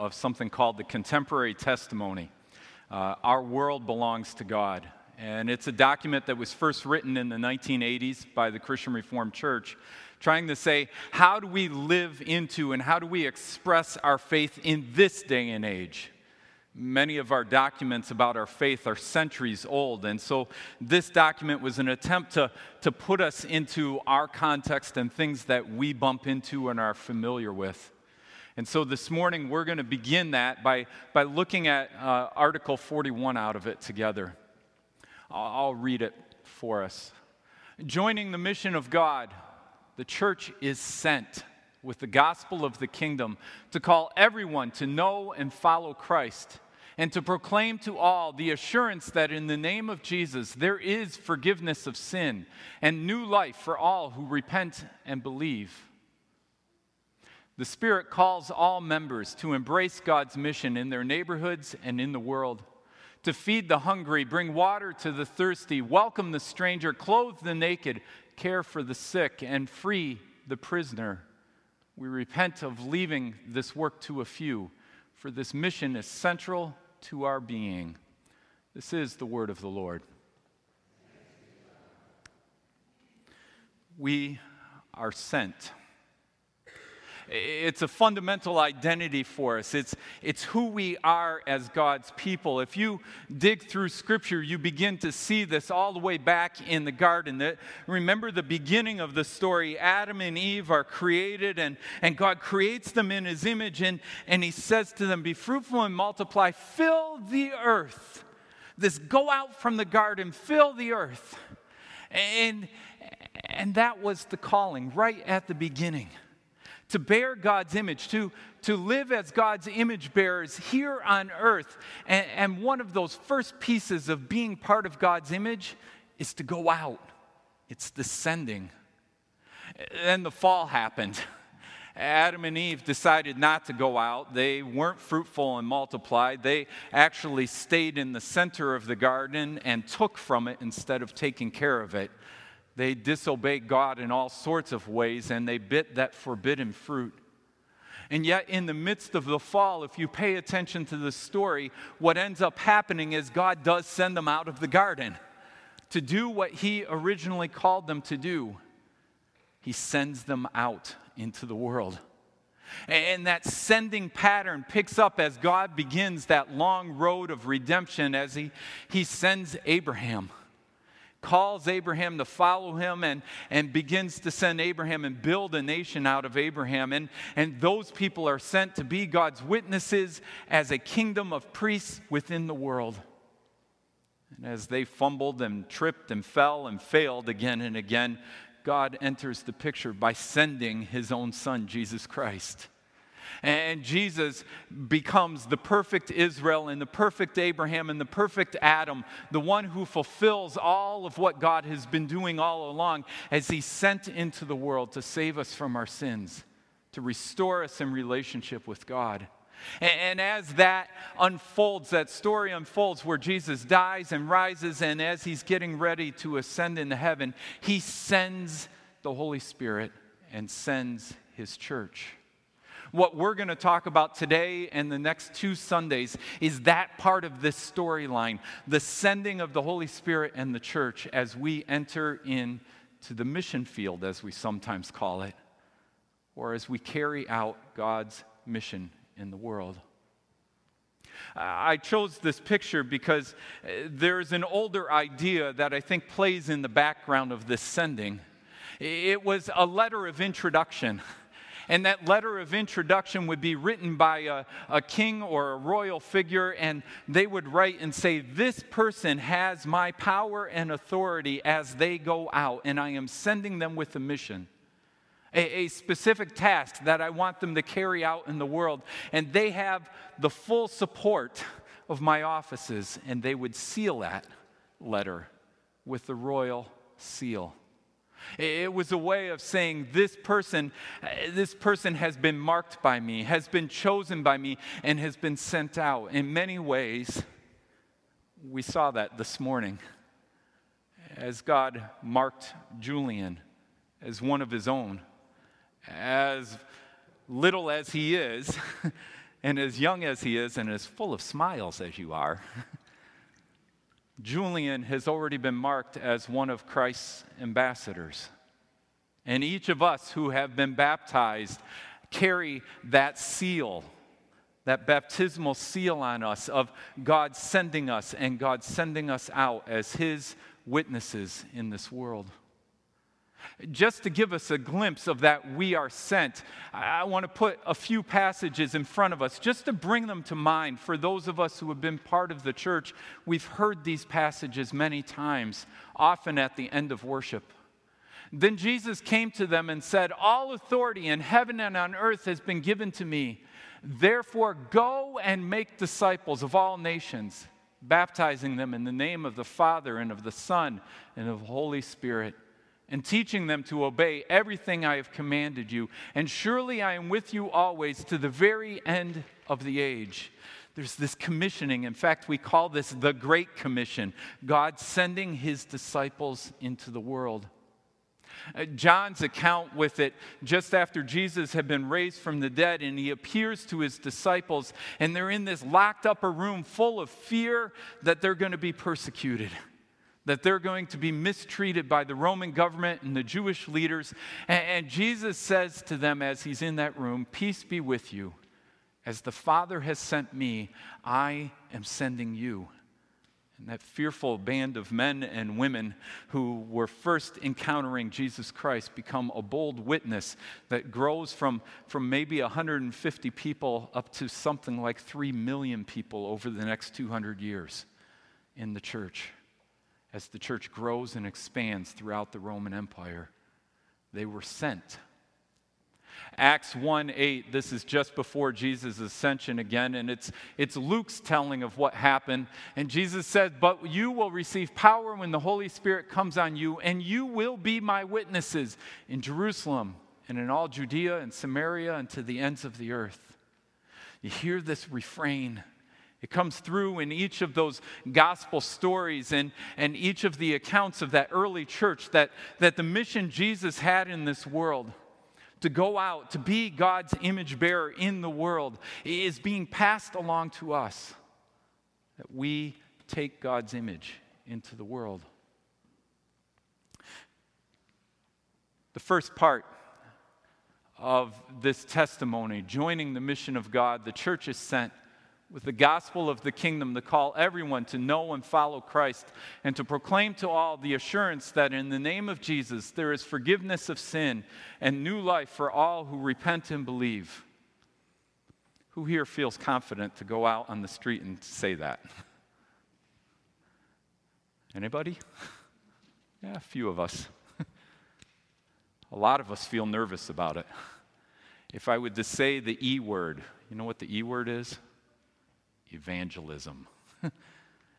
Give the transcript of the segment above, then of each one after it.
of something called the Contemporary Testimony. Uh, Our World Belongs to God. And it's a document that was first written in the 1980s by the Christian Reformed Church, trying to say, how do we live into and how do we express our faith in this day and age? Many of our documents about our faith are centuries old. And so this document was an attempt to, to put us into our context and things that we bump into and are familiar with. And so this morning, we're going to begin that by, by looking at uh, Article 41 out of it together. I'll, I'll read it for us. Joining the mission of God, the church is sent with the gospel of the kingdom to call everyone to know and follow Christ and to proclaim to all the assurance that in the name of Jesus there is forgiveness of sin and new life for all who repent and believe. The Spirit calls all members to embrace God's mission in their neighborhoods and in the world, to feed the hungry, bring water to the thirsty, welcome the stranger, clothe the naked, care for the sick, and free the prisoner we repent of leaving this work to a few, for this mission is central to our being. This is the word of the Lord. We are sent. It's a fundamental identity for us. It's, it's who we are as God's people. If you dig through Scripture, you begin to see this all the way back in the garden. That, remember the beginning of the story Adam and Eve are created, and, and God creates them in His image, and, and He says to them, Be fruitful and multiply, fill the earth. This go out from the garden, fill the earth. And, and that was the calling right at the beginning to bear God's image, to, to live as God's image bearers here on earth. And, and one of those first pieces of being part of God's image is to go out, it's descending. Then the fall happened. Adam and Eve decided not to go out. They weren't fruitful and multiplied. They actually stayed in the center of the garden and took from it instead of taking care of it. They disobeyed God in all sorts of ways and they bit that forbidden fruit. And yet, in the midst of the fall, if you pay attention to the story, what ends up happening is God does send them out of the garden to do what He originally called them to do. He sends them out into the world. And that sending pattern picks up as God begins that long road of redemption as He, he sends Abraham calls Abraham to follow him and, and begins to send Abraham and build a nation out of Abraham. And, and those people are sent to be God's witnesses as a kingdom of priests within the world. And as they fumbled and tripped and fell and failed again and again, God enters the picture by sending his own son, Jesus Christ. And Jesus becomes the perfect Israel and the perfect Abraham and the perfect Adam, the one who fulfills all of what God has been doing all along as he sent into the world to save us from our sins, to restore us in relationship with God. And, as that unfolds, that story unfolds where Jesus dies and rises, and as he's getting ready to ascend into heaven, he sends the Holy Spirit and sends his church. What we're going to talk about today and the next two Sundays is that part of this storyline the sending of the Holy Spirit and the church as we enter into the mission field, as we sometimes call it, or as we carry out God's mission in the world. I chose this picture because uh, there's an older idea that I think plays in the background of this sending. It was a letter of introduction. And that letter of introduction would be written by a, a king or a royal figure, and they would write and say, This person has my power and authority as they go out, and I am sending them with a mission. A, a, specific task that I want them to carry out in the world. And they have the full support of my offices, and they would seal that letter with the royal seal. It was a way of saying this person, uh, this person has been marked by me, has been chosen by me, and has been sent out. In many ways, we saw that this morning as God marked Julian as one of his own. As little as he is, And as young as he is and as full of smiles as you are, Julian has already been marked as one of Christ's ambassadors. And each of us who have been baptized carry that seal, that baptismal seal on us of God sending us and God sending us out as His witnesses in this world. Just to give us a glimpse of that we are sent, I want to put a few passages in front of us just to bring them to mind for those of us who have been part of the church. We've heard these passages many times, often at the end of worship. Then Jesus came to them and said, All authority in heaven and on earth has been given to me. Therefore, go and make disciples of all nations, baptizing them in the name of the Father and of the Son and of the Holy Spirit and teaching them to obey everything I have commanded you. And surely I am with you always to the very end of the age. There's this commissioning. In fact, we call this the Great Commission God sending his disciples into the world. Uh, John's account with it just after Jesus had been raised from the dead, and he appears to his disciples, and they're in this locked upper room full of fear that they're going to be persecuted that they're going to be mistreated by the Roman government and the Jewish leaders. And, and, Jesus says to them as he's in that room, Peace be with you. As the Father has sent me, I am sending you. And that fearful band of men and women who were first encountering Jesus Christ become a bold witness that grows from, from maybe 150 people up to something like 3 million people over the next 200 years in the church as the church grows and expands throughout the Roman Empire. They were sent. Acts 1 8, this is just before Jesus' ascension again, and it's, it's Luke's telling of what happened. And Jesus said, But you will receive power when the Holy Spirit comes on you, and you will be my witnesses in Jerusalem and in all Judea and Samaria and to the ends of the earth. You hear this refrain it comes through in each of those gospel stories and, and each of the accounts of that early church that, that the mission Jesus had in this world to go out, to be God's image bearer in the world, is being passed along to us. That we take God's image into the world. The first part of this testimony, joining the mission of God, the church is sent with the gospel of the kingdom to call everyone to know and follow Christ and to proclaim to all the assurance that in the name of Jesus there is forgiveness of sin and new life for all who repent and believe. Who here feels confident to go out on the street and say that? Anybody? Yeah, a few of us. a lot of us feel nervous about it. If I would to say the E word, you know what the E word is? Evangelism.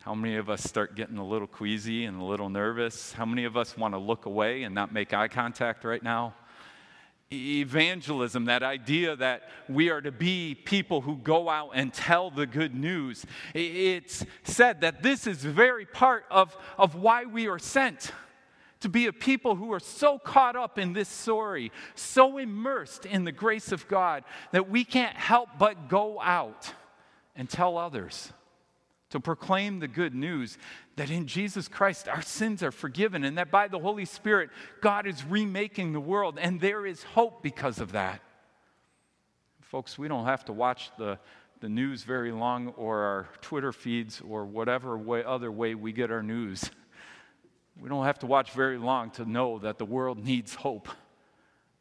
How many of us start getting a little queasy and a little nervous? How many of us want to look away and not make eye contact right now? Evangelism, that idea that we are to be people who go out and tell the good news. It's said that this is very part of, of why we are sent to be a people who are so caught up in this story, so immersed in the grace of God, that we can't help but go out and tell others, to proclaim the good news that in Jesus Christ our sins are forgiven and that by the Holy Spirit God is remaking the world and there is hope because of that. Folks, we don't have to watch the, the news very long or our Twitter feeds or whatever way, other way we get our news. We don't have to watch very long to know that the world needs hope.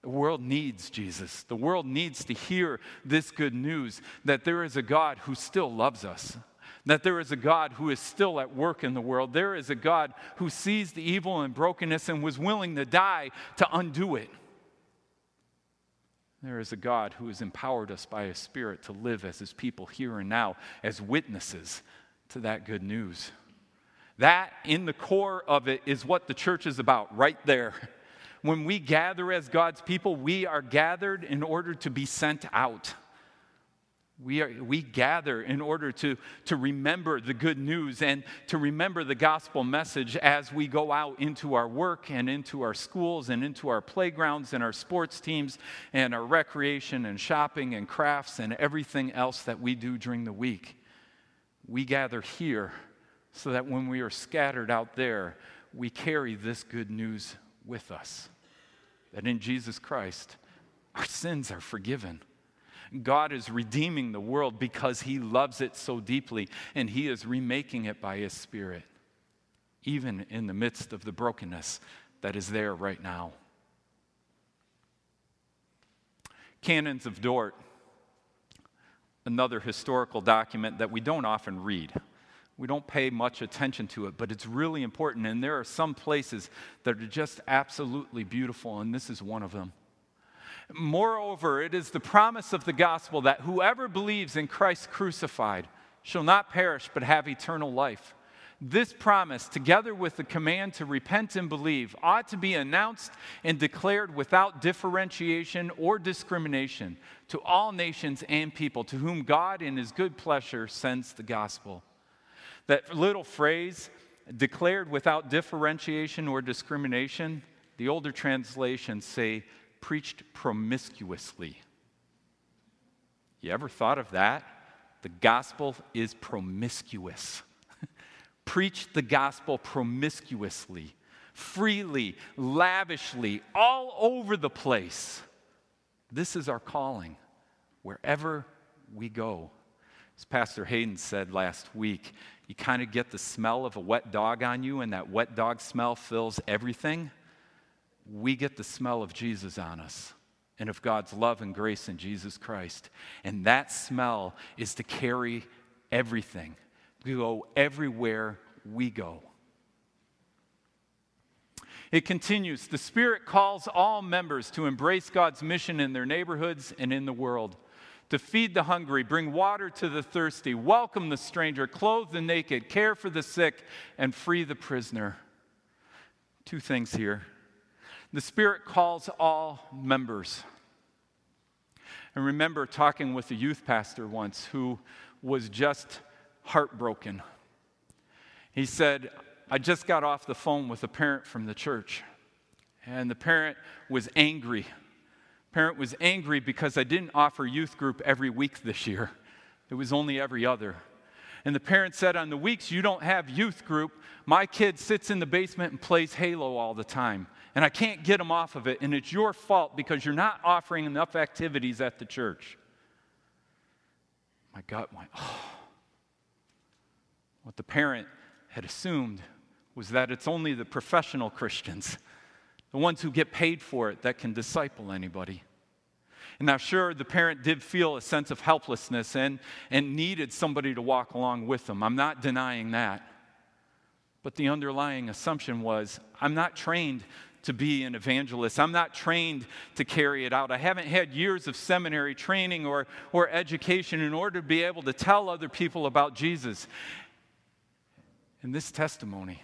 The world needs Jesus. The world needs to hear this good news that there is a God who still loves us, that there is a God who is still at work in the world. There is a God who sees the evil and brokenness and was willing to die to undo it. There is a God who has empowered us by His Spirit to live as His people here and now, as witnesses to that good news. That, in the core of it, is what the church is about, right there. When we gather as God's people, we are gathered in order to be sent out. We, are, we gather in order to, to remember the good news and to remember the gospel message as we go out into our work and into our schools and into our playgrounds and our sports teams and our recreation and shopping and crafts and everything else that we do during the week. We gather here so that when we are scattered out there, we carry this good news with us that in Jesus Christ, our sins are forgiven. God is redeeming the world because He loves it so deeply, and He is remaking it by His Spirit, even in the midst of the brokenness that is there right now. Canons of Dort, another historical document that we don't often read. We don't pay much attention to it, but it's really important. And there are some places that are just absolutely beautiful, and this is one of them. Moreover, it is the promise of the gospel that whoever believes in Christ crucified shall not perish but have eternal life. This promise, together with the command to repent and believe, ought to be announced and declared without differentiation or discrimination to all nations and people to whom God, in his good pleasure, sends the gospel. That little phrase, declared without differentiation or discrimination, the older translations say, preached promiscuously. You ever thought of that? The gospel is promiscuous. Preach the gospel promiscuously, freely, lavishly, all over the place. This is our calling wherever we go. As Pastor Hayden said last week, you kind of get the smell of a wet dog on you, and that wet dog smell fills everything we get the smell of Jesus on us and of God's love and grace in Jesus Christ. And that smell is to carry everything, to go everywhere we go. It continues The Spirit calls all members to embrace God's mission in their neighborhoods and in the world. To feed the hungry, bring water to the thirsty, welcome the stranger, clothe the naked, care for the sick, and free the prisoner. Two things here. The Spirit calls all members. And remember talking with a youth pastor once who was just heartbroken. He said, I just got off the phone with a parent from the church, and the parent was angry. Parent was angry because I didn't offer youth group every week this year. It was only every other. And the parent said, On the weeks you don't have youth group, my kid sits in the basement and plays Halo all the time and I can't get him off of it, and it's your fault because you're not offering enough activities at the church. My gut went, oh. What the parent had assumed was that it's only the professional Christians, the ones who get paid for it, that can disciple anybody. And now, sure, the parent did feel a sense of helplessness and, and needed somebody to walk along with them. I'm not denying that. But the underlying assumption was I'm not trained to be an evangelist. I'm not trained to carry it out. I haven't had years of seminary training or, or education in order to be able to tell other people about Jesus. In this testimony,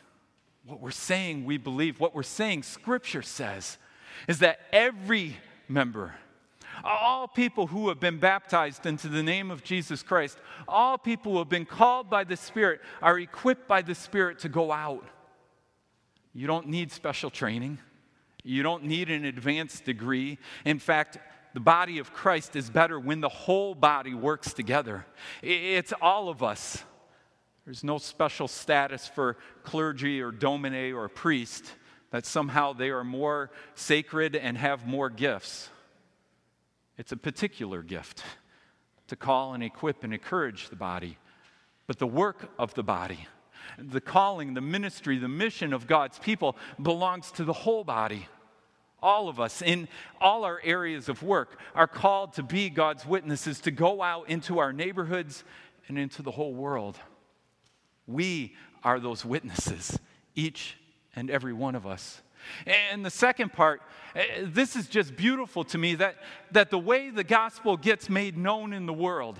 what we're saying we believe, what we're saying Scripture says, is that every member, all people who have been baptized into the name of Jesus Christ, all people who have been called by the Spirit, are equipped by the Spirit to go out. You don't need special training. You don't need an advanced degree. In fact, the body of Christ is better when the whole body works together. It's all of us. There's no special status for clergy or domine or priest that somehow they are more sacred and have more gifts. It's a particular gift to call and equip and encourage the body. But the work of the body, the calling, the ministry, the mission of God's people belongs to the whole body. All of us in all our areas of work are called to be God's witnesses, to go out into our neighborhoods and into the whole world. We are those witnesses, each and every one of us. And the second part, eh, this is just beautiful to me that, that the way the gospel gets made known in the world,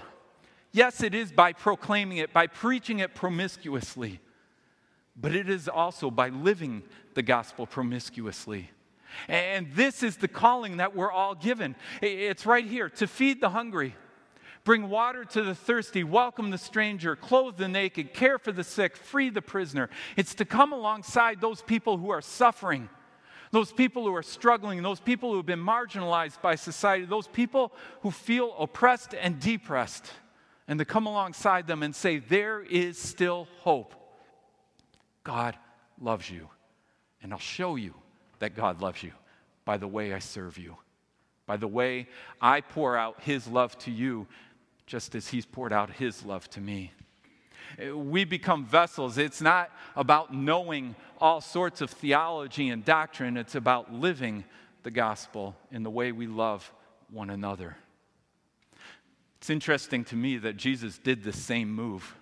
yes, it is by proclaiming it, by preaching it promiscuously, but it is also by living the gospel promiscuously. And this is the calling that we're all given. It's right here to feed the hungry, Bring water to the thirsty, welcome the stranger, clothe the naked, care for the sick, free the prisoner. It's to come alongside those people who are suffering, those people who are struggling, those people who have been marginalized by society, those people who feel oppressed and depressed, and to come alongside them and say, There is still hope. God loves you, and I'll show you that God loves you by the way I serve you, by the way I pour out His love to you just as He's poured out His love to me. We become vessels. It's not about knowing all sorts of theology and doctrine, it's about living the gospel in the way we love one another. It's interesting to me that Jesus did the same move.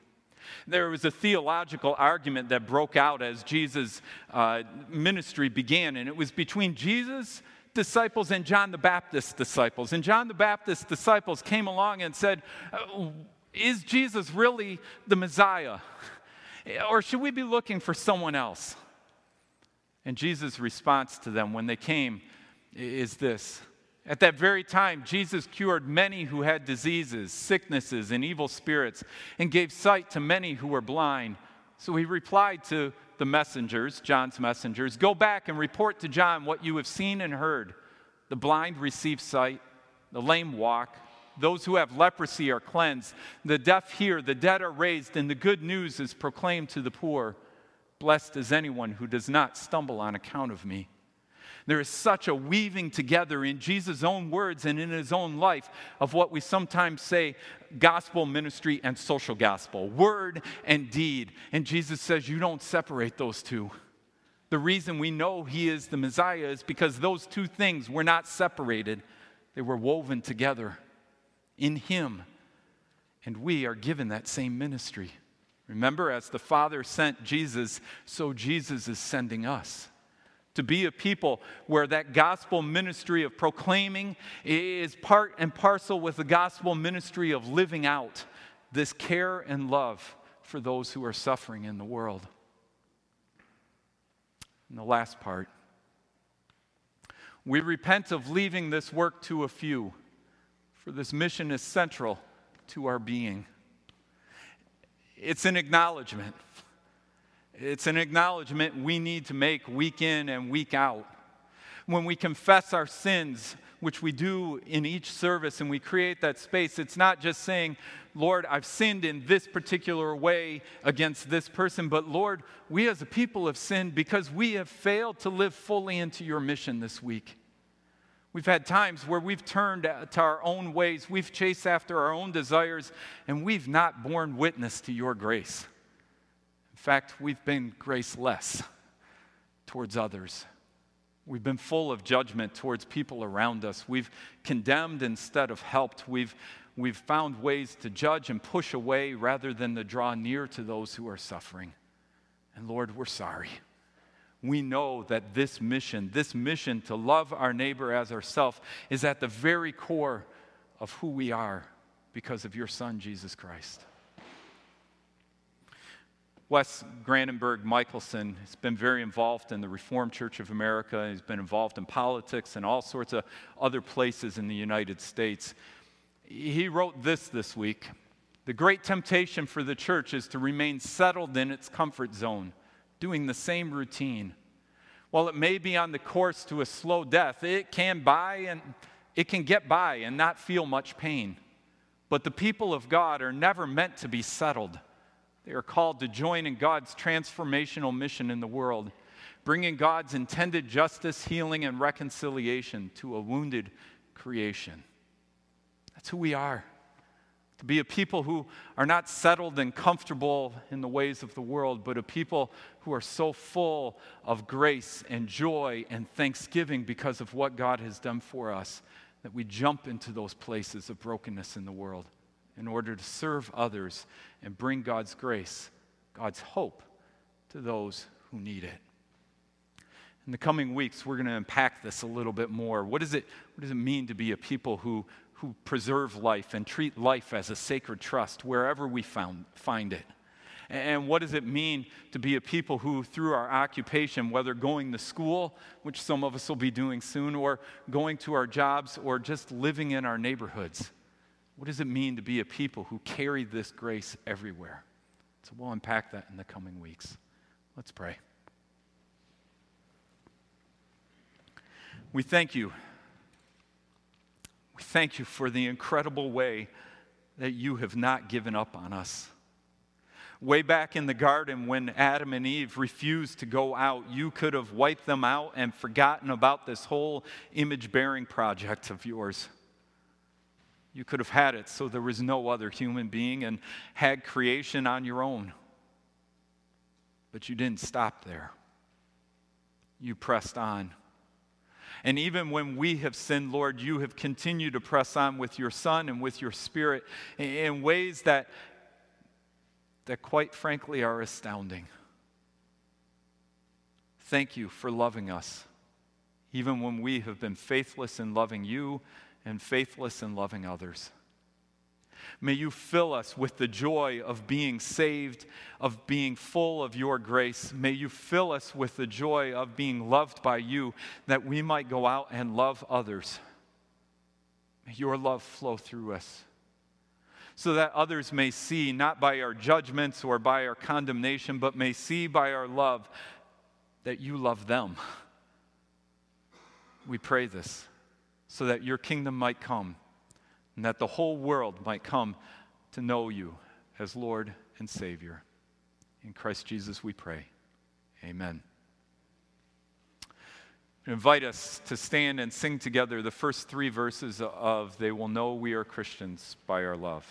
There was a theological argument that broke out as Jesus' uh, ministry began, and it was between Jesus disciples and John the Baptist's disciples. And John the Baptist's disciples came along and said, uh, Is Jesus really the Messiah? Or should we be looking for someone else? And Jesus' response to them when they came is this. At that very time, Jesus cured many who had diseases, sicknesses, and evil spirits, and gave sight to many who were blind. So he replied to the messengers, John's messengers, Go back and report to John what you have seen and heard. The blind receive sight, the lame walk, those who have leprosy are cleansed, the deaf hear, the dead are raised, and the good news is proclaimed to the poor. Blessed is anyone who does not stumble on account of me. There is such a weaving together in Jesus' own words and in his own life of what we sometimes say gospel ministry and social gospel, word and deed. And Jesus says you don't separate those two. The reason we know he is the Messiah is because those two things were not separated, they were woven together in him. And we are given that same ministry. Remember, as the Father sent Jesus, so Jesus is sending us to be a people where that gospel ministry of proclaiming is part and parcel with the gospel ministry of living out this care and love for those who are suffering in the world. And the last part we repent of leaving this work to a few, for this mission is central to our being. It's an acknowledgement it's an acknowledgement we need to make week in and week out. When we confess our sins, which we do in each service, and we create that space, it's not just saying, Lord, I've sinned in this particular way against this person, but Lord, we as a people have sinned because we have failed to live fully into your mission this week. We've had times where we've turned to our own ways, we've chased after our own desires, and we've not borne witness to your grace fact, we've been graceless towards others. We've been full of judgment towards people around us. We've condemned instead of helped. We've, we've found ways to judge and push away rather than to draw near to those who are suffering. And Lord, we're sorry. We know that this mission, this mission to love our neighbor as ourselves, is at the very core of who we are because of your Son, Jesus Christ. Wes Granberg Michaelson has been very involved in the Reformed Church of America. He's been involved in politics and all sorts of other places in the United States. He wrote this this week The great temptation for the church is to remain settled in its comfort zone, doing the same routine. While it may be on the course to a slow death, it can buy and it can get by and not feel much pain. But the people of God are never meant to be settled. They are called to join in God's transformational mission in the world, bringing God's intended justice, healing, and reconciliation to a wounded creation. That's who we are. To be a people who are not settled and comfortable in the ways of the world, but a people who are so full of grace and joy and thanksgiving because of what God has done for us that we jump into those places of brokenness in the world in order to serve others and bring God's grace, God's hope to those who need it. In the coming weeks, we're going to unpack this a little bit more. What, is it, what does it mean to be a people who, who preserve life and treat life as a sacred trust wherever we found, find it? And what does it mean to be a people who, through our occupation, whether going to school, which some of us will be doing soon, or going to our jobs, or just living in our neighborhoods, What does it mean to be a people who carry this grace everywhere? So we'll unpack that in the coming weeks. Let's pray. We thank you. We thank you for the incredible way that you have not given up on us. Way back in the garden, when Adam and Eve refused to go out, you could have wiped them out and forgotten about this whole image bearing project of yours. You could have had it so there was no other human being and had creation on your own. But you didn't stop there. You pressed on. And even when we have sinned, Lord, you have continued to press on with your Son and with your Spirit in ways that, that quite frankly are astounding. Thank you for loving us, even when we have been faithless in loving you and faithless in loving others. May you fill us with the joy of being saved, of being full of your grace. May you fill us with the joy of being loved by you, that we might go out and love others. May your love flow through us so that others may see, not by our judgments or by our condemnation, but may see by our love that you love them. We pray this so that your kingdom might come and that the whole world might come to know you as Lord and Savior. In Christ Jesus we pray. Amen. Invite us to stand and sing together the first three verses of They Will Know We Are Christians by Our Love.